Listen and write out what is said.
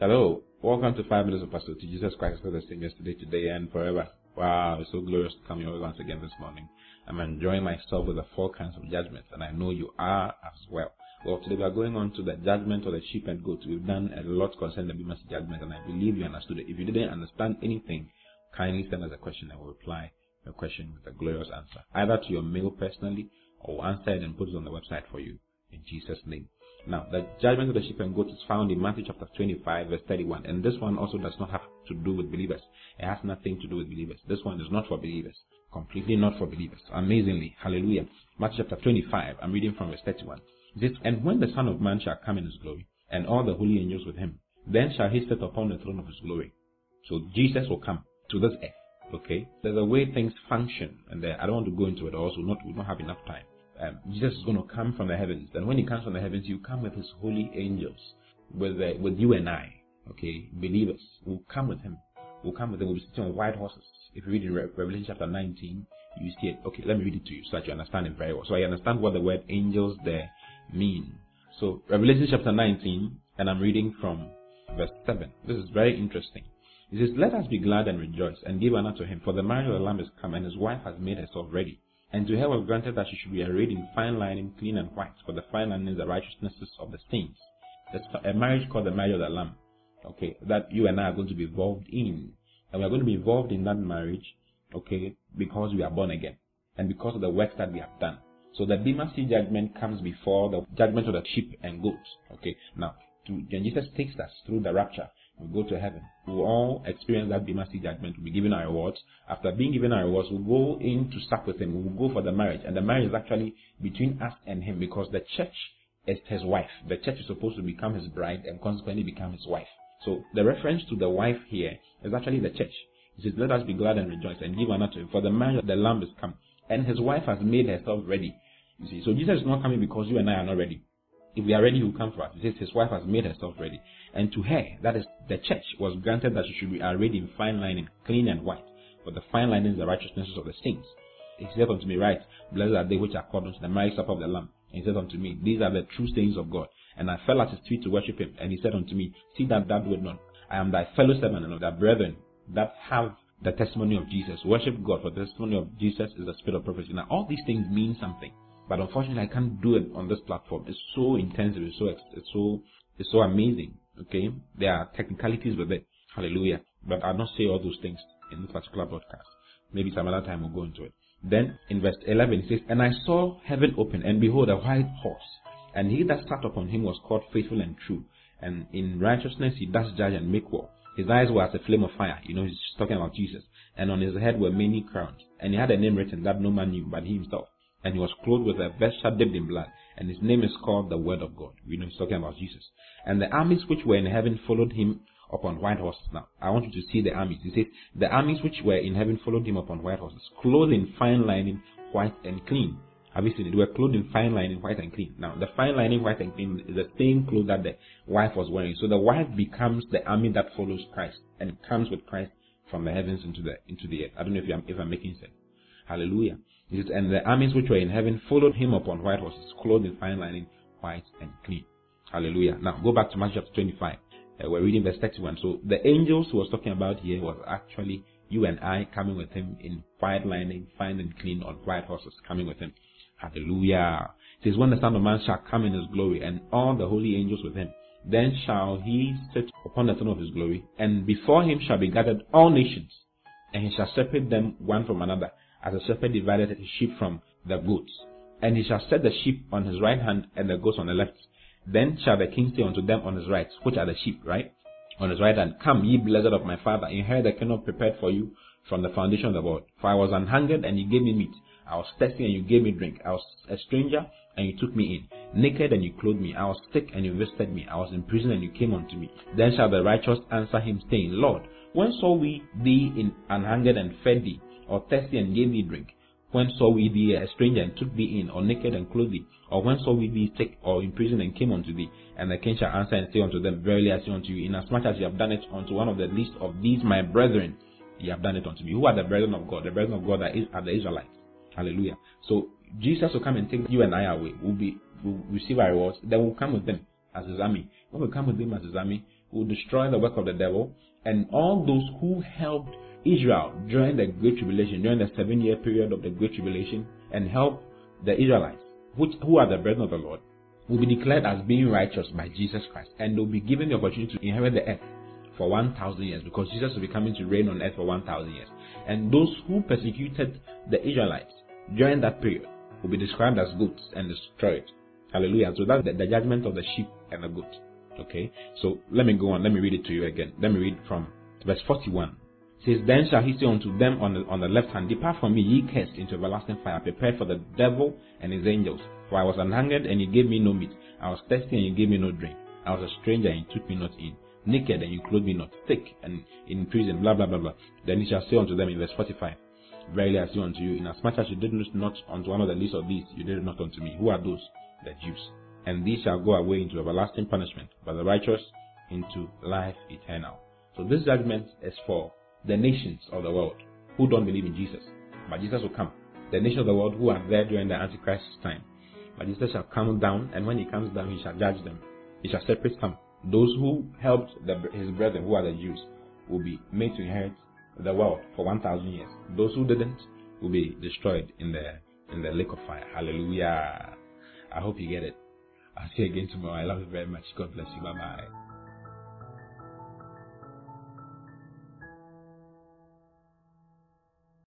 Hello, welcome to Five Minutes of Pastor to Jesus Christ is the same yesterday, today, and forever. Wow, it's so glorious to come here once again this morning. I'm enjoying myself with the four kinds of judgments, and I know you are as well. Well, today we are going on to the judgment of the sheep and goats. We've done a lot concerning the Bema judgment, and I believe you understood it. If you didn't understand anything, kindly send us a question and we'll reply your question with a glorious answer, either to your mail personally or answer it and put it on the website for you in Jesus' name. Now, the judgment of the sheep and goats is found in Matthew chapter 25, verse 31. And this one also does not have to do with believers. It has nothing to do with believers. This one is not for believers. Completely not for believers. Amazingly. Hallelujah. Matthew chapter 25, I'm reading from verse 31. It says, And when the Son of Man shall come in his glory, and all the holy angels with him, then shall he sit upon the throne of his glory. So Jesus will come to this earth. Okay? There's a way things function, and I don't want to go into it also, not, we don't have enough time um, Jesus is going to come from the heavens. And when he comes from the heavens, you come with his holy angels, with uh, with you and I, okay, believers, We'll come with him. We'll come with him. We'll be sitting on white horses. If you read in Re- Revelation chapter 19, you see it. Okay, let me read it to you so that you understand it very well. So I understand what the word angels there mean. So Revelation chapter 19, and I'm reading from verse 7. This is very interesting. It says, Let us be glad and rejoice and give honor to him, for the marriage of the Lamb is come, and his wife has made herself ready. And to her was granted that she should be arrayed in fine linen, clean and white, for the fine linen is the righteousnesses of the saints. That's a marriage called the marriage of the Lamb. Okay, that you and I are going to be involved in. And we are going to be involved in that marriage, okay, because we are born again. And because of the works that we have done. So the Bema judgment comes before the judgment of the sheep and goats. Okay, now, to, Jesus takes us through the rapture we go to heaven. We will all experience that Bema Seat judgment. We'll be given our rewards. After being given our rewards, we'll go in to sup with Him. We'll go for the marriage. And the marriage is actually between us and Him because the church is His wife. The church is supposed to become His bride and consequently become His wife. So the reference to the wife here is actually the church. He says, Let us be glad and rejoice and give honor to Him, for the marriage of the Lamb is come. And His wife has made herself ready. You see, so Jesus is not coming because you and I are not ready. If we are ready, he will come for us. He says his wife has made herself ready. And to her, that is the church, was granted that she should be arrayed in fine linen, clean and white. For the fine linen is the righteousness of the saints. He said unto me, Right, blessed are they which are called unto the marriage supper of the Lamb. And he said unto me, These are the true sayings of God. And I fell at his feet to worship him. And he said unto me, See that thou doest not. I am thy fellow servant and of thy brethren that have the testimony of Jesus. Worship God, for the testimony of Jesus is the spirit of prophecy. Now, all these things mean something. But unfortunately, I can't do it on this platform. It's so intensive. It's so it's so it's so amazing. Okay, there are technicalities with it. Hallelujah. But I'll not say all those things in this particular broadcast. Maybe some other time we'll go into it. Then in verse 11 it says, And I saw heaven open, and behold, a white horse. And he that sat upon him was called faithful and true. And in righteousness he does judge and make war. His eyes were as a flame of fire. You know, he's talking about Jesus. And on his head were many crowns. And he had a name written that no man knew but he himself and he was clothed with a vesture dipped in blood, and his name is called the Word of God. We know he's talking about Jesus. And the armies which were in heaven followed him upon white horses. Now, I want you to see the armies. He says, The armies which were in heaven followed him upon white horses, clothed in fine linen, white and clean. Have you seen it? They were clothed in fine linen, white and clean. Now, the fine linen, white and clean is the same clothes that the wife was wearing. So the wife becomes the army that follows Christ and comes with Christ from the heavens into the into the earth. I don't know if I'm if I'm making sense. Hallelujah. And the armies which were in heaven followed him upon white horses, clothed in fine linen, white and clean. Hallelujah. Now go back to Matthew chapter 25. Uh, we're reading verse 31. So the angels he was talking about here was actually you and I coming with him in white linen, fine and clean on white horses, coming with him. Hallelujah. It says, When the Son of Man shall come in his glory, and all the holy angels with him, then shall he sit upon the throne of his glory, and before him shall be gathered all nations, and he shall separate them one from another, as a shepherd divided his sheep from the goats. And he shall set the sheep on his right hand and the goats on the left. Then shall the king say unto them on his right, which are the sheep, right? On his right hand, Come, ye blessed of my father, inherit the kingdom prepared for you from the foundation of the world. For I was an and you gave me meat. I was thirsty, and you gave me drink. I was a stranger, and you took me in. Naked, and you clothed me. I was sick, and you visited me. I was in prison, and you came unto me. Then shall the righteous answer him, saying, Lord, when saw we thee in an hungered and fed thee? Or thirsty and gave thee drink? When saw we thee a stranger and took thee in, or naked and clothed thee? Or when saw we thee sick or in prison and came unto thee? And the king shall answer and say unto them, Verily I say unto you, inasmuch as you have done it unto one of the least of these my brethren, ye have done it unto me. Who are the brethren of God? The brethren of God are, the Israelites. Hallelujah. So Jesus will come and take you and I away. We'll be we'll receive our rewards. Then we'll come with them as his army. When we come with them as his army, We will destroy the work of the devil, and all those who helped Israel during the Great Tribulation, during the seven year period of the Great Tribulation, and help the Israelites, which, who are the brethren of the Lord, will be declared as being righteous by Jesus Christ, and they'll be given the opportunity to inherit the earth for 1,000 years because Jesus will be coming to reign on earth for 1,000 years. And those who persecuted the Israelites during that period will be described as goats and destroyed. Hallelujah. So that's the, the judgment of the sheep and the goat. Okay. So let me go on. Let me read it to you again. Let me read from verse 41. Says, Then shall he say unto them on the, on the left hand, Depart from me, ye cursed, into everlasting fire, prepared for the devil and his angels. For I was an hungered, and ye gave me no meat. I was thirsty, and ye gave me no drink. I was a stranger, and ye took me not in naked and you clothed me not, sick and in prison, blah blah blah blah. Then he shall say unto them in verse 45, Verily I say unto you, inasmuch as you did not unto one of the least of these, you did not unto me. Who are those? The Jews. And these shall go away into everlasting punishment, but the righteous into life eternal. So this judgment is for the nations of the world who don't believe in Jesus. But Jesus will come. The nations of the world who are there during the Antichrist's time. But Jesus shall come down, and when he comes down, he shall judge them. He shall separate some those who helped the, his brethren, who are the Jews, will be made to inherit the world for 1,000 years. Those who didn't will be destroyed in the in the lake of fire. Hallelujah. I hope you get it. I'll see you again tomorrow. I love you very much. God bless you. Bye bye.